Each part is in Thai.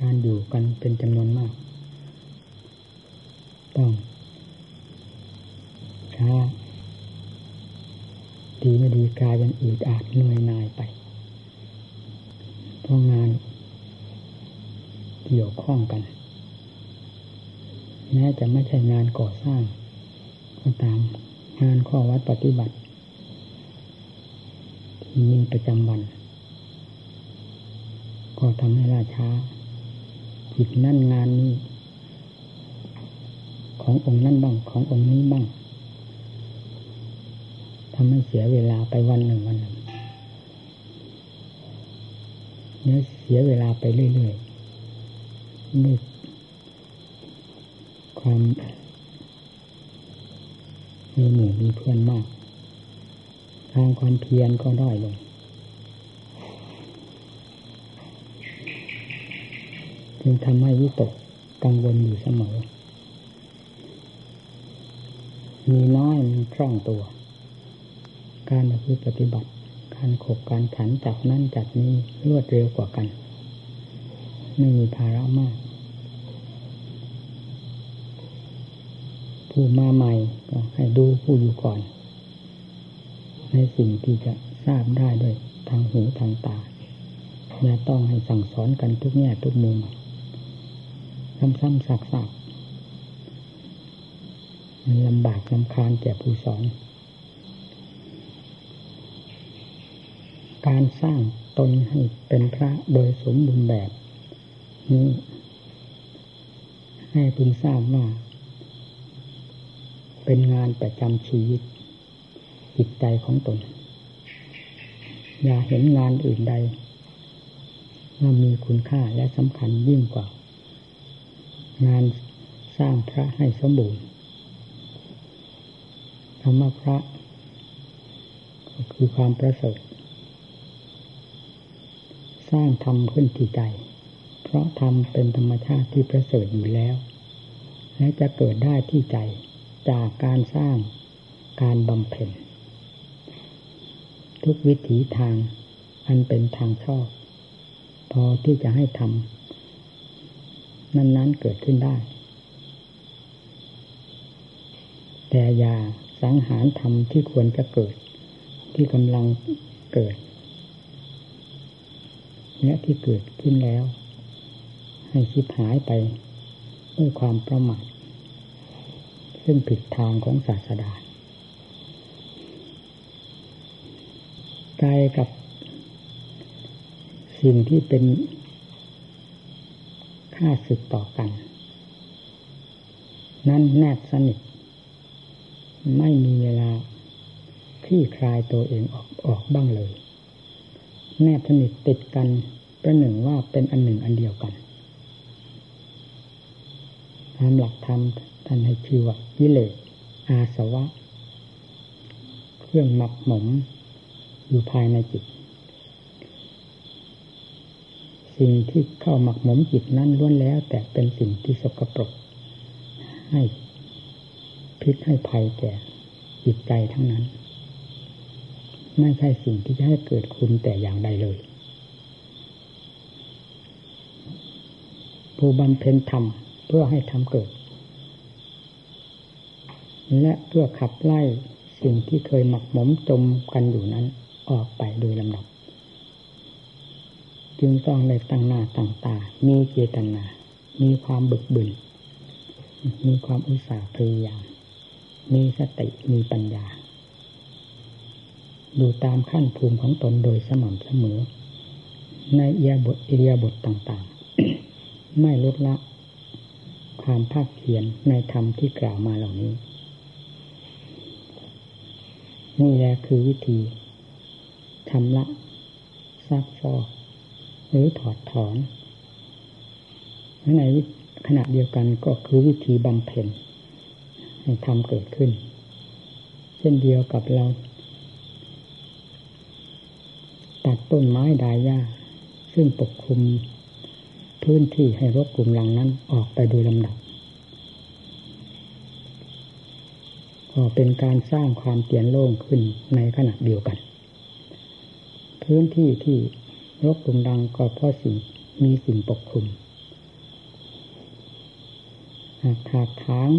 การอยู่กันเป็นจำนวนมาก ต้องช้าดีไม่ดีกลายเป็นอืดอาดเหนื่อยนายไป เพราะงานเกี่ยวข้องกัน แม้จะไม่ใช่งานก่อสร้างก็ตามงานข้อวัดปฏิบัติที่มีประจำวัน ก็ทำให้ล่าช้า จิตนั่นงานนี้ ขององค์นั่นบ้างขององค์นี้บ้างทำให้เสียเวลาไปวันหนึ่งวันหนึ่งเนื้อเสียเวลาไปเรื่อยๆด้วยความมีหมู่มีเพื่อนมาก ทางความเพียรก็ด้อยลง จึงทำให้วิตกกังวลอยู่เสมอ มีน้อยมันคล่องตัว การปฏิบัติ การขบการขันจับนั่นจับนี้รวดเร็วกว่ากัน ไม่มีภาระมาก ผู้มาใหม่ก็ให้ดูผู้อยู่ก่อน ในสิ่งที่จะทราบได้ด้วยทางหูทางตาอย่าต้องให้สั่งสอนกันทุกแง่ทุกมุม ซ้ำๆซักๆมันลำบากลำคาญแก่ผู้สอน การสร้างตนให้เป็นพระโดยสมบูรณ์แบบนี้ให้พึงทราบว่า เป็นงานประจำชีวิต จิตใจของตน อย่าเห็นงานอื่นใดว่ามีคุณค่าและสำคัญยิ่งกว่า งานสร้างพระให้สมบูรณ์ธรรมะพระก็คือความประเสริฐสร้างธรรมขึ้นที่ใจ เพราะธรรมเป็นธรรมชาติที่ประเสริฐอยู่แล้ว และจะเกิดได้ที่ใจจากการสร้างการบำเพ็ญทุกวิถีทางอันเป็นทางชอบ พอที่จะให้ทำ นั้น ๆ เกิดขึ้นได้ แต่อย่าสังหารธรรมที่ควรจะเกิด ที่กำลังเกิดและที่เกิดขึ้นแล้ว ให้คิดหายไปด้วยความประมาทซึ่งผิดทางของศาสดาใจกับสิ่งที่เป็น ค่าสึกต่อกัน นั่นแนบสนิท ไม่มีเวลาคลี่คลายตัวเองออกออกบ้างเลย แนบสนิทติดกันประหนึ่งว่าเป็นอันหนึ่งอันเดียวกันตามหลักธรรมท่านให้ชื่อว่ากิเลสอาสวะ เครื่องหมักหมมอยู่ภายในจิต สิ่งที่เข้าหมักหมมจิตนั้นล้วนแล้ว แต่เป็นสิ่งที่สกปรก ให้พิษให้ภัยแก่จิตใจทั้งนั้น ไม่ใช่สิ่งที่จะให้เกิดคุณแต่อย่างใดเลย ผู้บำเพ็ญธรรมเพื่อให้ธรรมเกิด และเพื่อขับไล่สิ่งที่เคยหมักหมมจมกันอยู่นั้นออกไปโดยลำดับ จึงต้องในตั้งหน้าตั้งตา มีเจตนา มีความบึกบึน มีความอุตสาห์พยายาม มีสติมีปัญญา ดูตามขั้นภูมิของตนโดยสม่ำเสมอ ในเอียบทเอียบทต่างๆ ไม่ลดละ ความภาคเพียรในธรรมที่กล่าวมาเหล่านี้ นี่แหละคือวิธีชำระซักฟอก หรือถอดถอนในขณะเดียวกันก็คือวิธีบำเพ็ญให้ทำเกิดขึ้น เช่นเดียวกับเรา ตัดต้นไม้ดายหญ้าซึ่งปกคลุมพื้นที่ให้รกกลุ่มหลังนั้นออกไปโดยลำดับก็เป็นการสร้างความเปลี่ยนโล่งขึ้นในขณะเดียวกัน พื้นที่ที่ รกรุงดังก็เพราะสิ่งมีสิ่งปกคลุมหากถากถาง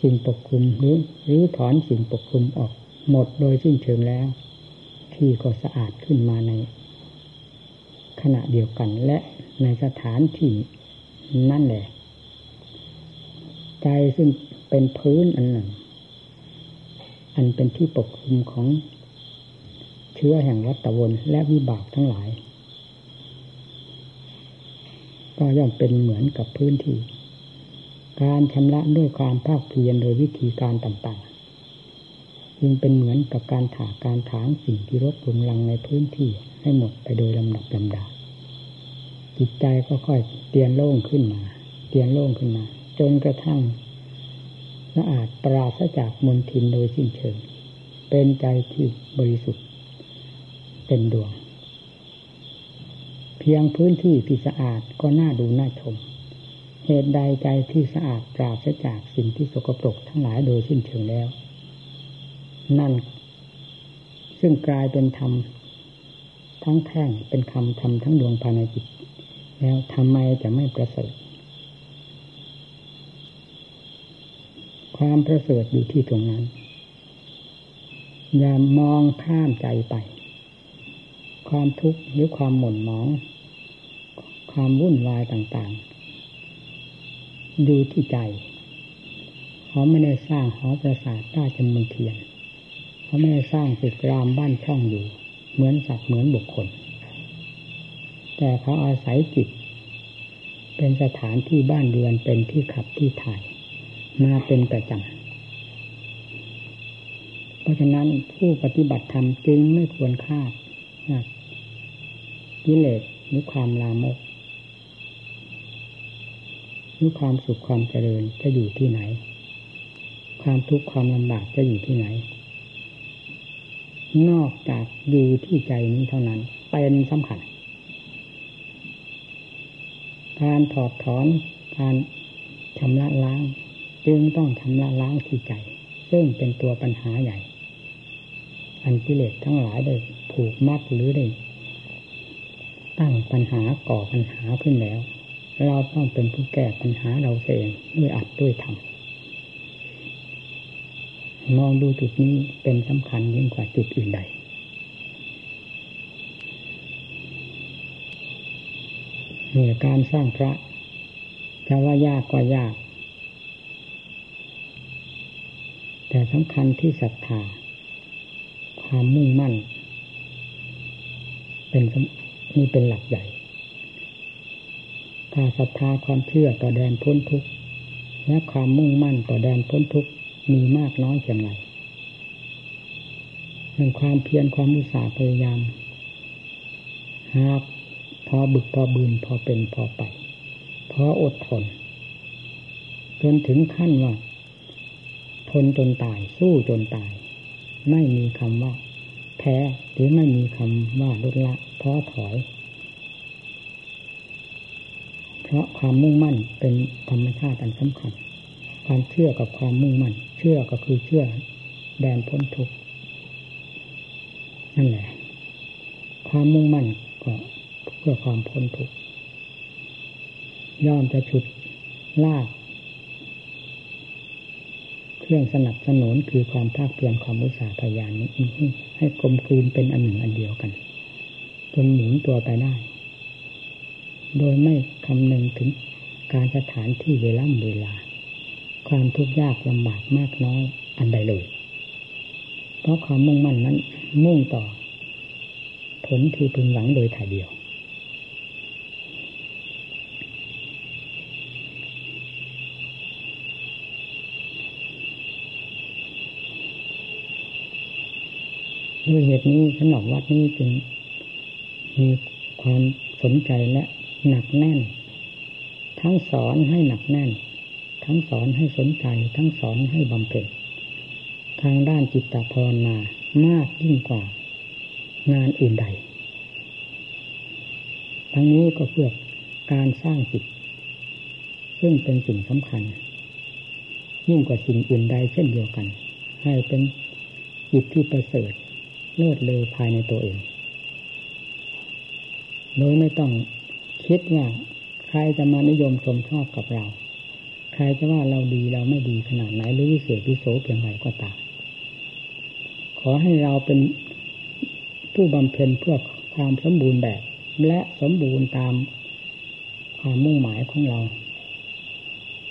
สิ่งปกคลุมหรือหรือถอนสิ่งปกคลุมออกหมดโดยสิ้นเชิงแล้ว ที่ก็สะอาดขึ้นมาใน ขณะเดียวกันและในสถานที่นั่นแหละ ใจซึ่งเป็นพื้นอันหนึ่ง อันเป็นที่ปกคลุมของเชื้อแห่งวัตวนและวิบากทั้งหลาย ก็ย่อมเป็นเหมือนกับพื้นที่ การชำระด้วยความภาคเพียรโดยวิธีการต่างๆ จึงเป็นเหมือนกับการถาการถางสิ่งที่รบรุงรังในพื้นที่ให้หมดไปโดยลำดับลำดาจิตใจก็ค่อยเตียนโล่งขึ้นมา เตียนโล่งขึ้นมา จนกระทั่งสะอาดปราศจากมลทินโดยสิ้นเชิง เป็นใจที่บริสุทธิ์เต็มดวง เพียงพื้นที่ที่สะอาดก็น่าดูน่าชม เหตุใดใจที่สะอาดปราศจากสิ่งที่สกปรกทั้งหลายโดยสิ้นเชิงแล้ว นั่น ซึ่งกลายเป็นธรรมทั้งแท่งเป็นคำธรรมทั้งดวงภายในจิต แล้วทำไมจะไม่ประเสริฐความประเสริฐอยู่ที่ตรงนั้น อย่ามองข้ามใจไป ความทุกข์หรือความหม่นหมอง ความวุ่นวายต่างๆ ดูที่ใจ เขาไม่ได้สร้างหอประสาทใต้จมูกเทียน เขาไม่ได้สร้างตึกรามบ้านช่องอยู่ เหมือนสัตว์เหมือนบุคคล แต่เขาอาศัยจิต เป็นสถานที่บ้านเรือนเป็นที่ขับที่ถ่าย มาเป็นประจำเพราะฉะนั้นผู้ปฏิบัติธรรมจึงไม่ควรคาดกิเลสหรือความลามก รือความสุขความเจริญจะอยู่ที่ไหน ความทุกข์ความลำบากจะอยู่ที่ไหน นอกจากอยู่ที่ใจนี้เท่านั้น เป็นสำคัญการถอดถอนการชำระล้าง จึงต้องชำระล้างที่ใจ ซึ่งเป็นตัวปัญหาใหญ่ อันกิเลสทั้งหลายได้ผูกมัดหรือได้ ตั้งปัญหาก่อปัญหาขึ้นแล้ว เราต้องเป็นผู้แก้ปัญหาเราเองด้วยอัดด้วยทำมองดูจุดนี้เป็นสำคัญยิ่งกว่าจุดอื่นใดนี่การสร้างพระจะว่ายากก็ยาก แต่สำคัญที่ศรัทธา ความมุ่งมั่น เป็นนี่เป็นหลักใหญ่ ถ้าศรัทธาความเชื่อต่อแดนพ้นทุกข์และความมุ่งมั่นต่อแดนพ้นทุกข์มีมากน้อยเพียงไรเรื่องความเพียรความมุสาพยายามหากพอบึกพอบืนพอเป็นพอไป พออดทน จนถึงขั้นว่า ทนจนตายสู้จนตาย ไม่มีคำว่า แพ้หรือไม่มีคำว่าลดละท้อถอย เพราะความมุ่งมั่นเป็นธรรมชาติอันสำคัญ ความเชื่อกับความมุ่งมั่น เชื่อก็คือเชื่อแดนพ้นทุกข์นั่นแหละ ความมุ่งมั่นก็เพื่อความพ้นทุกข์ย่อมจะฉุดลากเครื่องสนับสนุนคือความภาคเพียรความอุตสาห์พยายามนี้ให้กลมกลืนเป็นอันหนึ่งอันเดียวกันจนหมุนตัวไปได้ โดยไม่คำนึงถึงการสถานที่เวลาเวลา ความทุกข์ยากลำบากมากน้อยอันใดเลย เพราะความมุ่งมั่นนั้นมุ่งต่อ ผลที่พึงหวังโดยถ่ายเดียว ด้วยเหตุนี้สำหรับวัดนี้จึงมีความสนใจและ หนักแน่น ทั้งสอนให้หนักแน่น ทั้งสอนให้สนใจ ทั้งสอนให้บำเพ็ญทางด้านจิตตภาวนามากยิ่งกว่า งานอื่นใด ทั้งนี้ก็เพื่อการสร้างจิต ซึ่งเป็นสิ่งสำคัญ ยิ่งกว่าสิ่งอื่นใดเช่นเดียวกัน ให้เป็นจิตที่ประเสริฐเลิศเลอภายในตัวเอง โดยไม่ต้อง คิดว่าใครจะมานิยมชมชอบกับเรา ใครจะว่าเราดีเราไม่ดีขนาดไหนหรือวิเศษวิโสเพียงไรก็ตามขอให้เราเป็นผู้บำเพ็ญเพื่อความสมบูรณ์แบบ และสมบูรณ์ตามความมุ่งหมายของเรา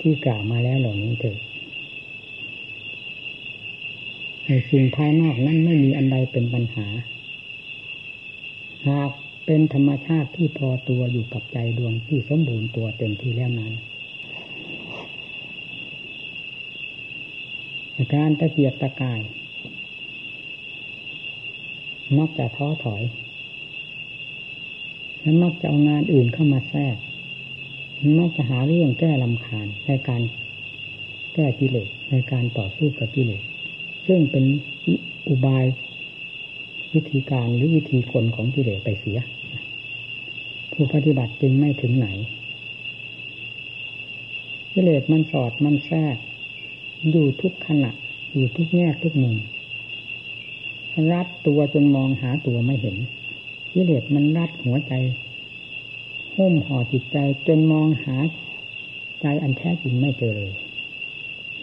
ที่กล่าวมาแล้วเหล่านี้เถิดในสิ่งภายนอกนั้นไม่มีอันใดเป็นปัญหา หาก เป็นธรรมชาติที่พอตัวอยู่กับใจดวงที่สมบูรณ์ตัวเต็มที่แล้วนั้นการตะเกียบตะกายมักจะท้อถอยและมักจะเอางานอื่นเข้ามาแทรกมักจะหาเรื่องแก้ลำคาญในการแก้กิเลสในการต่อสู้กับกิเลสซึ่งเป็นอุบาย วิธีการหรือวิธีคนของกิเลสไปเสีย ผู้ปฏิบัติจึงไม่ถึงไหนกิเลสมันสอดมันแทรกอยู่ทุกขณะอยู่ทุกแง่ทุกมุมรัดตัวจนมองหาตัวไม่เห็นกิเลสมันรัดหัวใจหุ้มห่อจิตใจจนมองหาใจอันแท้จริงไม่เจอเลย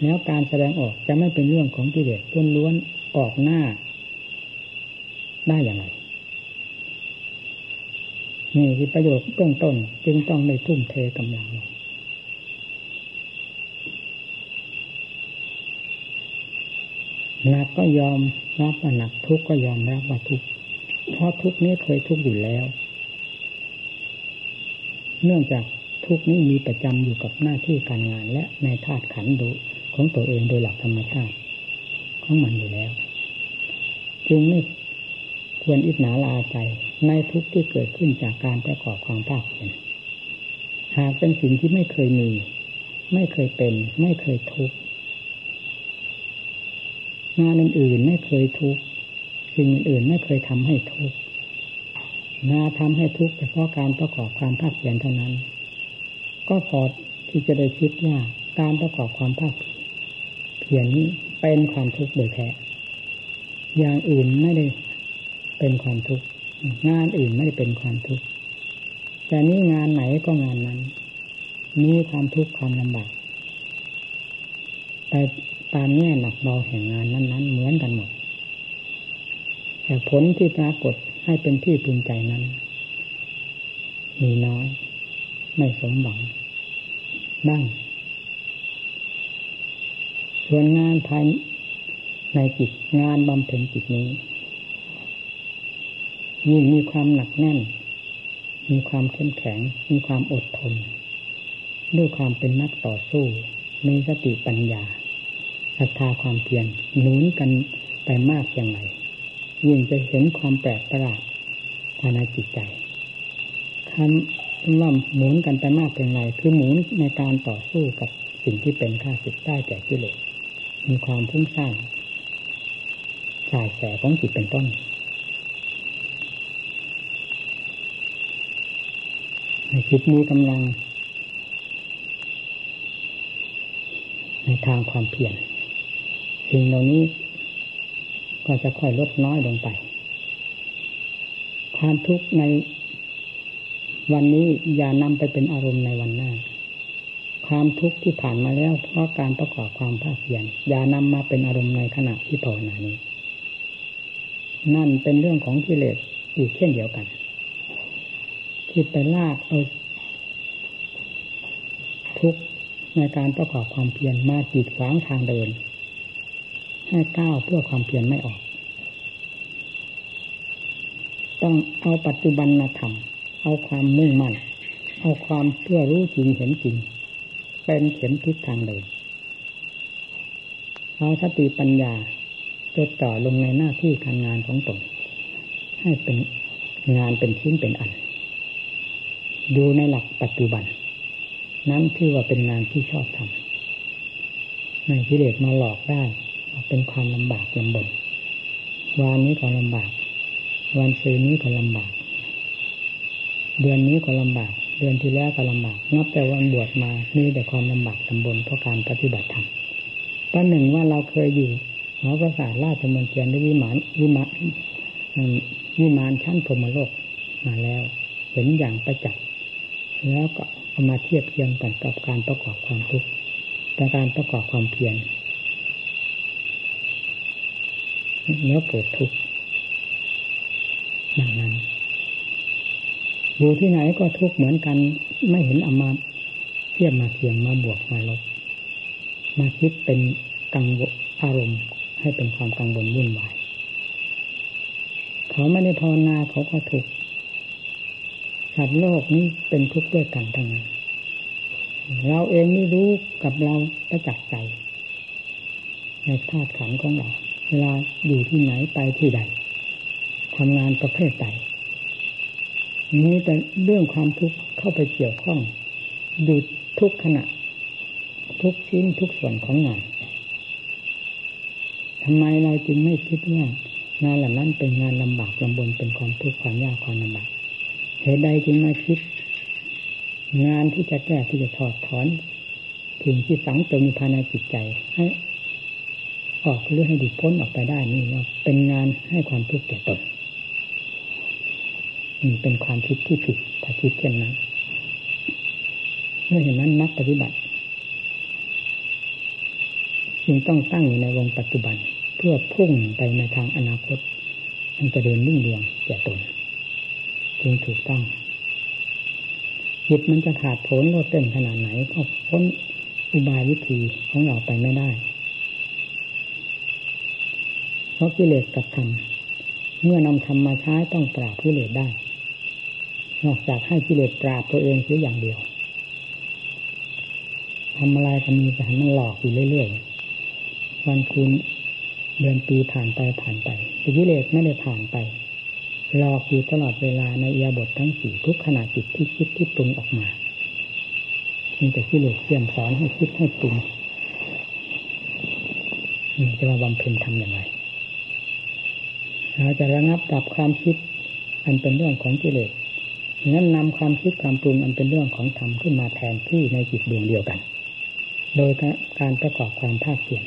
แล้วการแสดงออกจะไม่เป็นเรื่องของกิเลสล้วนๆออกหน้า ได้อย่างไรนี่คือประโยชน์เบื้องต้น จึงต้องในทุ่มเทกำลังหนักก็ยอมรับว่าหนักทุกก็ยอมรับว่าทุกเพราะทุกนี้เคยทุกอยู่แล้ว เนื่องจากทุกนี้มีประจำอยู่กับหน้าที่การงาน และในธาตุขันธ์ดูของตัวเองโดยหลักธรรมชาติ ของมันอยู่แล้ว จึงไม่ ควรอิจนาลาใจในทุกที่เกิดขึ้นจากการประกอบความภาคเพียรหากเป็นสิ่งที่ไม่เคยมี ไม่เคยเป็น ไม่เคยทุกข์งานอื่นๆไม่เคยทุกข์สิ่งอื่นๆไม่เคยทำให้ทุกข์งานทำให้ทุกข์เฉพาะการประกอบความภาคเพียรเท่านั้น ก็พอที่จะได้คิดว่าการประกอบความภาคเพียรนี้เป็นความทุกข์โดยแท้อย่างอื่นไม่ได้ เป็นความทุกข์งานอื่นไม่เป็นความทุกข์แต่นี้งานไหนก็งานนั้น มีความทุกข์ความลำบากแต่ตามแง่หนักเบาแห่งงานนั้น ๆ เหมือนกันหมด แต่ผลที่ปรากฏให้เป็นที่พึงใจนั้น มีน้อย ไม่สมหวังบ้างส่วนงานภายในจิตงานบำเพ็ญจิตนี้ ยิ่งมีความหนักแน่น มีความเข้มแข็ง มีความอดทน ด้วยความเป็นนักต่อสู้ มีสติปัญญาศรัทธาความเพียรหนุนกันไปมากอย่างไรยิ่งจะเห็นความแปลกประหลาดภายในจิตใจคำว่าหมุนกันไปมากอย่างไรคือหมุนในการต่อสู้กับสิ่งที่เป็นข้าศึกได้แก่กิเลสมีความพุ่งสร้างสายแสของจิตเป็นต้น ใน จิตมีกำลัง ในทางความเพียรสิ่งเหล่านี้ ก็จะค่อยลดน้อยลงไป ความทุกข์ในวันนี้อย่านำไปเป็นอารมณ์ในวันหน้า ความทุกข์ที่ผ่านมาแล้ว เพราะการประกอบความภาคเพียรอย่านำมาเป็นอารมณ์ในขณะที่ภาวนานี้ นั่นเป็นเรื่องของกิเลสอีกเช่นเดียวกัน ที่ไปลากเอาทุกในการประกอบความเพียรมาจีดขวางทางเดิน ให้ก้าวเพื่อความเพียรไม่ออก ต้องเอาปัจจุบันมาทำเอาความมุ่งมั่น เอาความเพื่อรู้จริงเห็นจริง เป็นเข็มทิศทางเดินเอาสติปัญญาจดต่อลงในหน้าที่การงานของตนให้เป็นงานเป็นชิ้นเป็นอัน ดูในหลักปัจจุบัน นั้นที่ว่าเป็นงานที่ชอบทำในกิเลสมาหลอกได้เป็นความลำบากลำบนวานนี้ก็ลำบาก วันซื้อนี้ก็ลำบาก เดือนนี้ก็ลำบาก เดือนที่แล้วก็ลำบาก นับแต่วันบวชมามีแต่ความลำบากลำบนเพราะการปฏิบัติธรรมตั้งหนึ่งว่าเราเคยอยู่หอประสาทราชมนเทียนได้วิมานวิมานวิมานชั้นพรมโลกมาแล้ว เห็นอย่างประจักษ์ แล้วก็เอามาเทียบเทียงกันกับการประกอบความทุกข์ประการประกอบความเพียรแล้วเกิดทุกข์อย่างนั้นอยู่ที่ไหนก็ทุกข์เหมือนกัน ไม่เห็นอามาเทียบมาเทียงมาบวกมาลบมาคิดเป็นกังวลอารมณ์ให้เป็นความกังวลวุ่นวาย เขาไม่ได้ภาวนาเขาก็ทุกข์ สัตว์โลกนี้เป็นทุกข์ด้วยกันทั้งนั้นเราเองนี่รู้กับเราประจักษ์ใจ ในธาตุขันของเรา เวลาอยู่ที่ไหนไปที่ใดทำงานประเภทใดมีแต่เรื่องความทุกข์เข้าไปเกี่ยวข้องดูทุกขณะ ทุกชิ้นทุกส่วนของงานทำไมเราจึงไม่คิดว่างานเหล่านั้นเป็นงานลำบากลำบนเป็นความทุกข์ความยากความลำบาก เหตุใดจึงไม่คิด งานที่จะแก้ที่จะถอดถอนถึงที่สังตมีภายในจิตใจให้ออกหรือให้ดิพ้นออกไปได้นี่ว่าเป็นงานให้ความทุกข์แก่ตนนี่เป็นความคิดที่ผิดถ้าคิดเช่นนั้นเมื่อเห็นนั้นนักปฏิบัติจึงต้องตั้งอยู่ในวงปัจจุบัน เพื่อพุ่งไปในทางอนาคตมันจะเดินรุ่งเรืองแก่ตน จึงถูกต้องจิตมันจะขาดผลโลดเต้นขนาดไหน ก็พ้นอุบายวิธีของเราไปไม่ได้ เพราะกิเลสกับธรรมเมื่อนำธรรมมาใช้ต้องปราบกิเลสได้ นอกจากให้กิเลสปราบตัวเองเสียอย่างเดียวทำอะไรทำมีแต่มันหลอกอยู่เรื่อยๆวันคืนเดือนปีผ่านไปผ่านไปแต่กิเลสไม่ได้ผ่านไป หลอกอยู่ตลอดเวลาในเอียบททั้งสี่ทุกขณะจิตที่คิดที่ปรุงออกมามีแต่ที่หลือเสี่ยมสอนให้คิดให้ปรุงนี่จะมาบำเพ็ญทำอย่างไรเราจะระงับดับความคิด อันเป็นเรื่องของกิเลสนั้นนำความคิดความปรุงอันเป็นเรื่องของธรรมขึ้นมาแทนที่ในจิตดวงเดียวกัน โดยการประกอบความภาคเพียร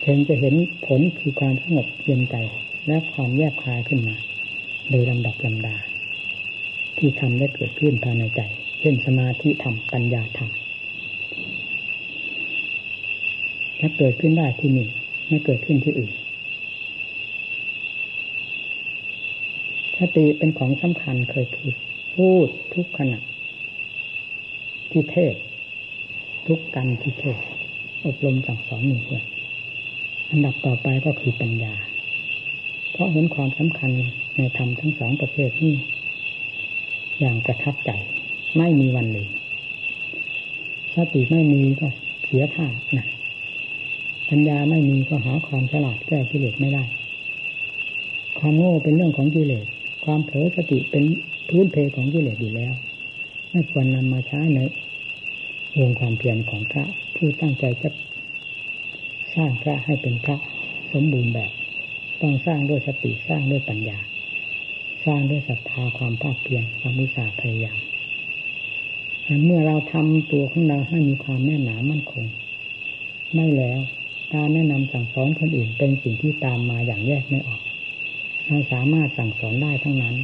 เพียงจะเห็นผลคือความสงบเย็นใจและความแยบคายขึ้นมา โดยลำดับลำดา ที่ทำได้เกิดขึ้นภายในใจ เช่นสมาธิธรรมปัญญาธรรมถ้าเกิดขึ้นได้ที่นี่ไม่เกิดขึ้นที่อื่นสติเป็นของสำคัญเคยพูดพูดทุกขณะ ที่เทศ ทุกกันที่เทศ อบรมสั่งสอนหมู่เพื่อน อันดับต่อไปก็คือปัญญา เพราะเห็นความสำคัญในธรรมทั้งสองประเภทนี้อย่างประทับใจ ไม่มีวันลืมสติไม่มีก็เสียท่านะปัญญาไม่มีก็หาความฉลาดแก้กิเลสไม่ได้ ความโง่เป็นเรื่องของกิเลส ความเผลอสติเป็นพื้นเพของกิเลสอยู่แล้ว ไม่ควรนำมาใช้ในวงความเพียรของพระผู้ตั้งใจจะ สร้างพระให้เป็นพระสมบูรณ์แบบ ต้องสร้างด้วยสติสร้างด้วยปัญญา สร้างด้วยศรัทธาความภาคเพียรความมิสาพยายามเมื่อเราทำตัวของเราให้มีความแน่นหนามั่นคง ไม่แล้วการแนะนำสั่งสอนคนอื่นเป็นสิ่งที่ตามมาอย่างแยกไม่ออกเราสามารถสั่งสอนได้ทั้งนั้น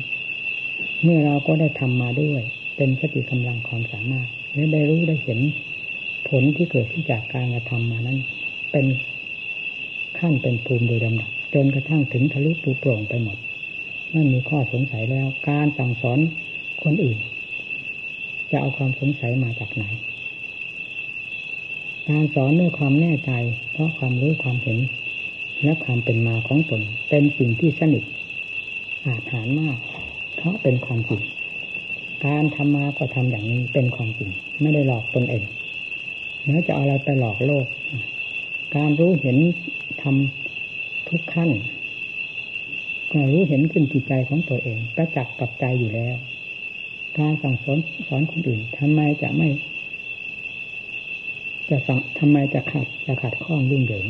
เมื่อเราก็ได้ทำมาด้วย เป็นสติกำลังความสามารถและได้รู้ได้เห็นผลที่เกิดขึ้นจากการกระทำมานั้น เป็นขั้นเป็นภูมิโดยลำดับจนกระทั่งถึงทะลุปูโปร่งไปหมดไม่มีข้อสงสัยแล้ว การสั่งสอนคนอื่น จะเอาความสงสัยมาจากไหน การสอนด้วยความแน่ใจ เพราะความรู้ความเห็น และความเป็นมาของตน เป็นสิ่งที่สนิทอาถรรพ์มาก เพราะเป็นความจริงการทำมาก็ทำอย่างนี้เป็นความจริง ไม่ได้หลอกตนเองเนื้อจะเอาอะไรไปหลอกโลก การรู้เห็นทำทุกขั้นก็รู้เห็นขึ้นจิตใจของตัวเองประจักษ์กับใจอยู่แล้ว การสั่งสอนสอนคนอื่นทำไมจะไม่ จะสั่งทำไมจะขัดจะขัดข้องยุ่งเหยิง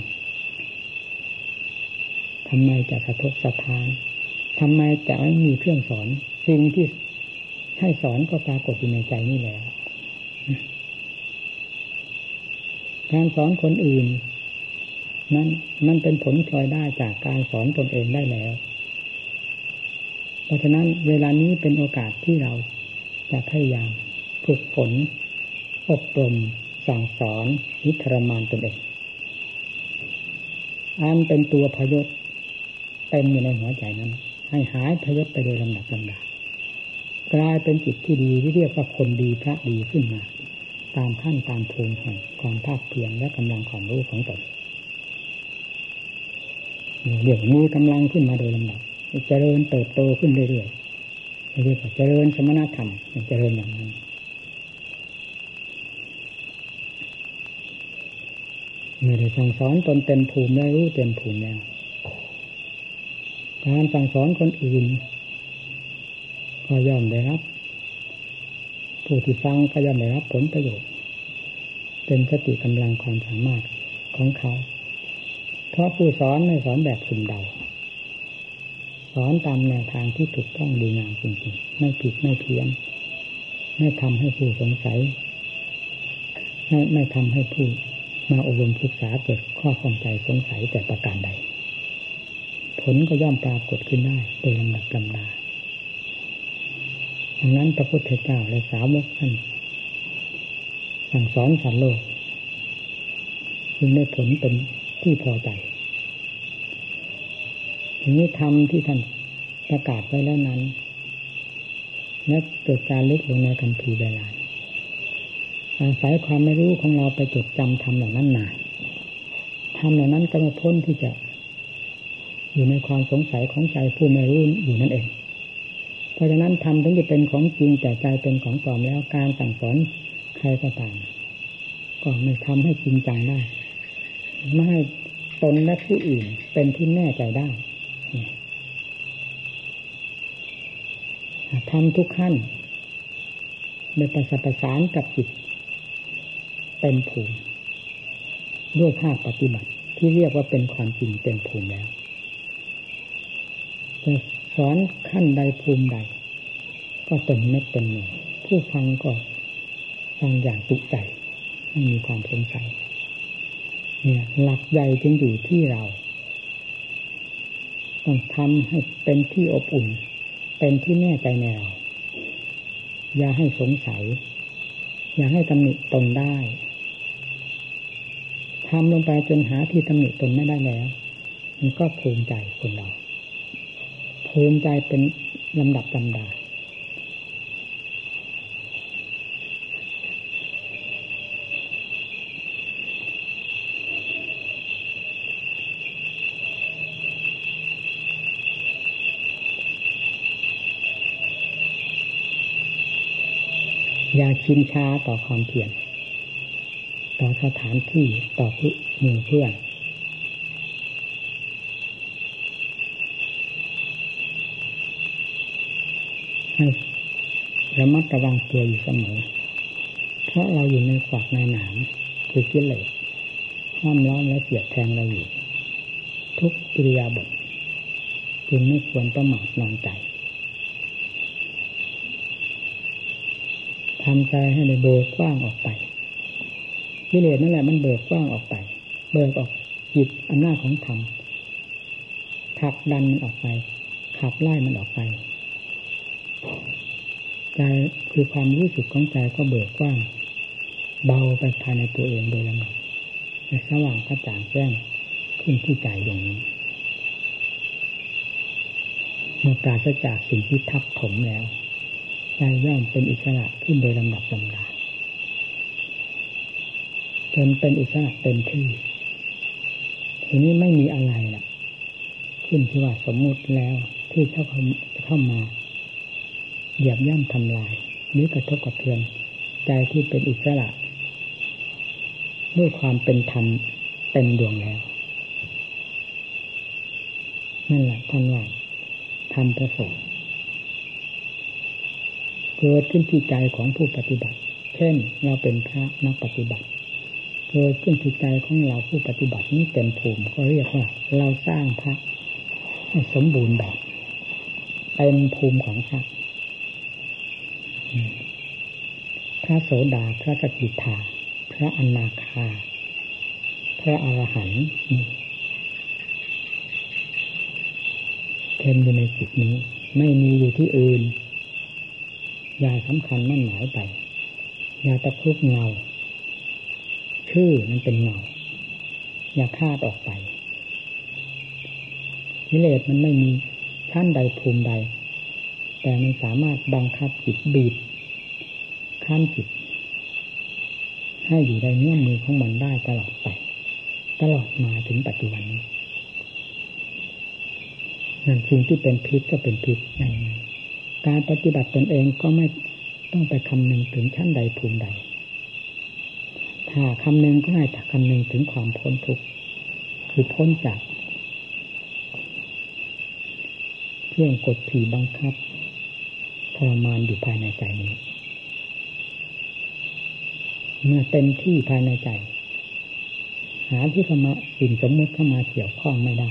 ทำไมจะสะทกสะทานทำไมจะไม่มีเครื่องสอนสิ่งที่ให้สอนก็ปรากฏอยู่ในใจนี่แล้วการสอนคนอื่น นั้นมันเป็นผลพลอยได้จากการสอนตนเองได้แล้ว เพราะฉะนั้นเวลานี้เป็นโอกาสที่เราจะพยายามฝึกฝน อบรม สั่งสอนนิทรมานตนเองอันเป็นตัวพยศเต็มอยู่ในหัวใจนั้น ให้หายพยศไปโดยลำดับลำดับกลายเป็นจิตที่ดีที่เรียกว่าคนดีพระดีขึ้นมา ตามขั้นตามภูมิแห่งความภาคเพียรและกำลังความรู้ของตน เรียกมีกำลังขึ้นมาโดยลำดับเจริญเติบโตขึ้นเรื่อยๆเรียกว่าเจริญสมณธรรมเจริญอย่างนั้นเมื่อได้สั่งสอนตนเต็มภูมิแล้วรู้เต็มภูมิแล้วการสั่งสอนคนอื่น ก็ย่อมได้รับ ผู้ที่ฟังก็ย่อมได้รับผลประโยชน์ เป็นสติกำลังความสามารถของเขา เพราะผู้สอนไม่สอนแบบสุ่มเดา สอนตามแนวทางที่ถูกต้องดีงามจริงๆ ไม่ผิดไม่เพี้ยน ไม่ทำให้ผู้สงสัย ไม่ไม่ทำให้ผู้มาอบรมศึกษาเกิดข้อข้องใจสงสัยแต่ประการใด ผลก็ย่อมปรากฏขึ้นได้โดยลำดับลำดาดังนั้นพระพุทธเจ้าและสาวกท่านสั่งสอนสัตว์โลกจึงได้ผลเป็น ที่พอใจทีนี้ธรรมที่ท่านประกาศไว้แล้วนั้น และเกิดการลึกลงในคำพีเวลาอาศัยความไม่รู้ของเราไปจดจำทำเหล่านั้นมาทำเหล่านั้นก็ม่พ้นที่จะอยู่ในความสงสัยของใจผู้ไม่รู้อยู่นั่นเอง เพราะฉะนั้นทำถึงจะเป็นของจริงแต่ใจเป็นของปลอมแล้วการสั่งสอนใครก็ตามก็ไม่ทำให้จริงจังได้ ไม่ให้ตนและผู้อื่นเป็นที่แน่ใจได้ทำทุกขั้นในประสประสานกับจิตเต็มภูมิด้วยภาคปฏิบัติที่เรียกว่าเป็นความจริงเต็มภูมิแล้วจะสอนขั้นใดภูมิใด ก็เต็มเม็ดเต็มหน่วยผู้ฟังก็ฟังอย่างตุกใจไม่มีความสงสัย หลักใหญ่จึงอยู่ที่เรา ต้องทำให้เป็นที่อบอุ่น เป็นที่แน่ใจในเรา อย่าให้สงสัย อย่าให้ตำหนิตนได้ทำลงไปจนหาที่ตำหนิตนไม่ได้แล้ว มันก็ภูมิใจคนเรา ภูมิใจเป็นลำดับลำดา อย่าชินช้าต่อความเพียรต่อสถานที่ต่อหมู่เพื่อนให้ระมัดระวังตัวอยู่เสมอ เพราะเราอยู่ในฝักในหนามคือกิเลสห้อมล้อมและเสียดแทงเราอยู่ ทุกอิริยาบถจึงไม่ควรประมาทนอนใจ ทำใจให้ในโบกว้างออกไปกิเลสนั่นแหละมันเบิกกว้างออกไป เบิกออกจิตอำนาจของธรรมขับดันมันออกไป ขับไล่มันออกไป ใจคือความรู้สึกของใจก็เบิกกว้าง เบาไปภายในตัวเองโดยลำดับสว่างกระจ่างแจ้งขึ้นที่ใจดวงนี้เมื่อปราศจากสิ่งที่ทับถมแล้ว ใจย่อมเป็นอิสระขึ้นโดยลำดับลำดาจนเป็นอิสระเต็มที่ทีนี้ไม่มีอะไรล่ะ ขึ้นที่ว่าสมมุติแล้วที่เข้าเข้ามาเหยียบย่ำทำลายนี้กระทบกระเทือน ใจที่เป็นอิสระ ด้วยความเป็นธรรมเต็มดวงแล้ว นั่นแหละท่านว่าทำประสบ เกิดขึ้นที่ใจของผู้ปฏิบัติ เช่นเราเป็นพระนักปฏิบัติ เกิดขึ้นที่ใจของเราผู้ปฏิบัตินี้เต็มภูมิก็เรียกว่า เราสร้างพระให้สมบูรณ์แบบเต็มภูมิของพระพระโสดาพระสกิทาพระอนาคา พระอรหันต์เต็มอยู่ในจิตนี้ ไม่มีอยู่ที่อื่น อย่าสำคัญมั่นหมายไป อย่าตะคุบเงา ชื่อมันเป็นเงา อย่าคาดออกไปกิเลสมันไม่มีชั้นใดภูมิใด แต่มันสามารถบังคับจิตบีบขั้นจิต ให้อยู่ในเนื้อมือของมันได้ตลอดไป ตลอดมาถึงปัจจุบันนี้นั่นสิ่งที่เป็นพิษก็เป็นพิษใน การปฏิบัติตนเองก็ไม่ต้องไปคำนึงถึงชั้นใดภูมิใด ถ้าคำนึงก็ให้คำนึงถึงความพ้นทุกข์คือพ้นจากเครื่องกดขี่บังคับทรมานอยู่ภายในใจนี้ เมื่อเต็มที่ภายในใจ หาที่เข้ามาสิ่งสมมติเข้ามาเกี่ยวข้องไม่ได้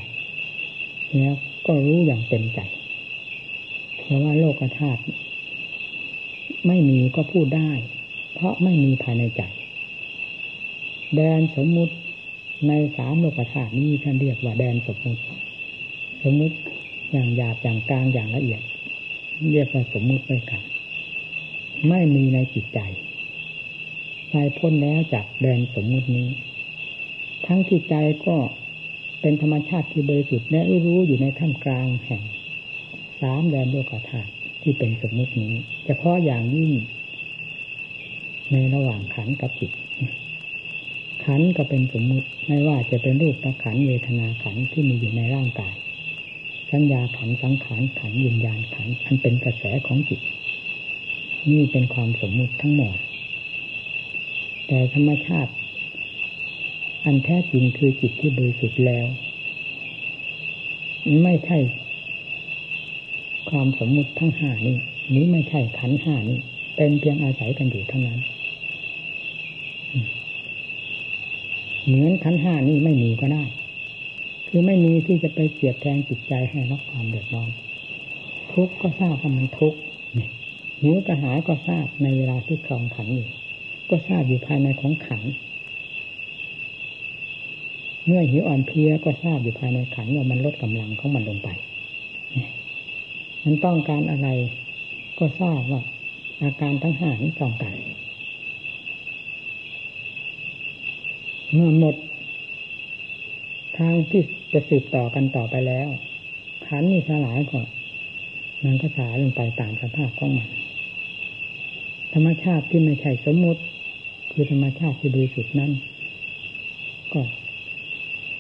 แล้วก็รู้อย่างเต็มใจ เพราะว่าโลกธาตุไม่มีก็พูดได้ เพราะไม่มีภายในใจแดนสมมุติในสามโลกธาตุนี้ท่านเรียกว่าแดนสมมุติ สมมุติอย่างหยาบอย่างกลางอย่างละเอียด เรียกว่าสมมุติไว้กันไม่มีในจิตใจใจพ้นแล้วจากแดนสมมุตินี้ ทั้งที่ใจก็เป็นธรรมชาติที่บริสุทธิ์และรู้อยู่ในท่ามกลางแห่ง สามแดนโลกธาตุที่เป็นสมมตินี้เฉพาะอย่างยิ่ง ในระหว่างขันกับจิต ขันก็เป็นสมมุติไม่ว่าจะเป็นรูปประขันเวทนาขันที่มีอยู่ในร่างกาย สัญญาขันสังขารขันยินญาณขันอันเป็นกระแสของจิต นี่เป็นความสมมุติทั้งหมด แต่ธรรมชาติ อันแท้จริงคือจิตที่บริสุทธิ์แล้ว ไม่ใช่ ความสมมุติทั้งห้านี้นี้ไม่ใช่ขันห้านี้ เป็นเพียงอาศัยกันอยู่เท่านั้น เหมือนขันห้านี้ไม่มีก็ได้ คือไม่มีที่จะไปเสียดแทงจิตใจให้รับความเดือดร้อนทุกข์ก็ทราบว่ามันทุกข์หิวกระหายก็ทราบในเวลาที่คลองขันอยู่ ก็ทราบอยู่ภายในของขัน เมื่อหิวอ่อนเพลียก็ทราบอยู่ภายในขันว่ามันลดกำลังของมันลงไป มันต้องการอะไร ก็ทราบว่าอาการทั้งห้านี้ต้องการเมื่อหมด ทางที่จะสืบต่อกันต่อไปแล้วขันนี่สลายก็มันก็สายลงไปตามสภาพของมัน ธรรมชาติที่ไม่ใช่สมมติ คือธรรมชาติที่บริสุทธิ์นั้น ก็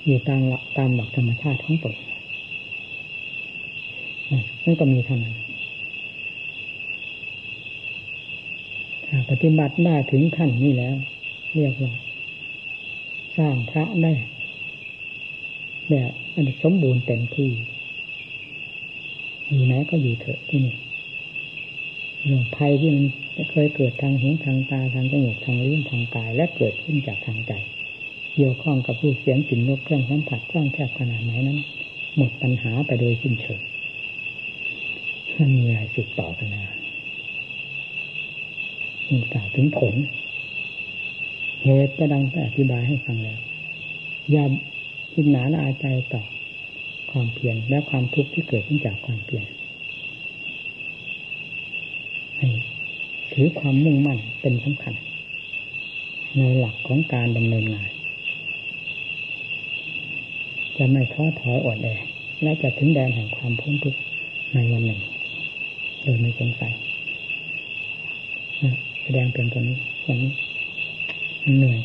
อยู่ตามหลักตามหลักธรรมชาติของตน นั่นก็มีเท่านั้นปฏิบัติได้ถึงขั้นนี้แล้ว เรียกว่า สร้างพระได้แบบอันสมบูรณ์เต็มที่อยู่ไหนก็อยู่เถอะที่นี่เรื่องภัยที่มันเคยเกิดทางหูทางตาทางจมูกทางลิ้นทางกาย และเกิดขึ้นจากทางใจเกี่ยวข้องกับผู้เสียงกลิ่นรสเครื่องสัมผัสกว้างแคบขนาดไหนนั้น หมดปัญหาไปโดยสิ้นเชิง มันมีอะไรสืบต่อกันนะมีกล่าวถึงผลเหตุก็ดังไปอธิบายให้ฟังแล้ว อย่าคิดหนาละอาใจต่อความเพียรและความทุกข์ที่เกิดขึ้นจากความเพียรถือความมุ่งมั่นเป็นสำคัญ ในหลักของการดำเนินงาน จะไม่ท้อถอยอ่อนแอและจะถึงแดนแห่งความพ้นทุกข์ในวันหนึ่ง เลยไม่สงสัยแสดงเป็นตัวนี้ตัวนี้เหนื่อย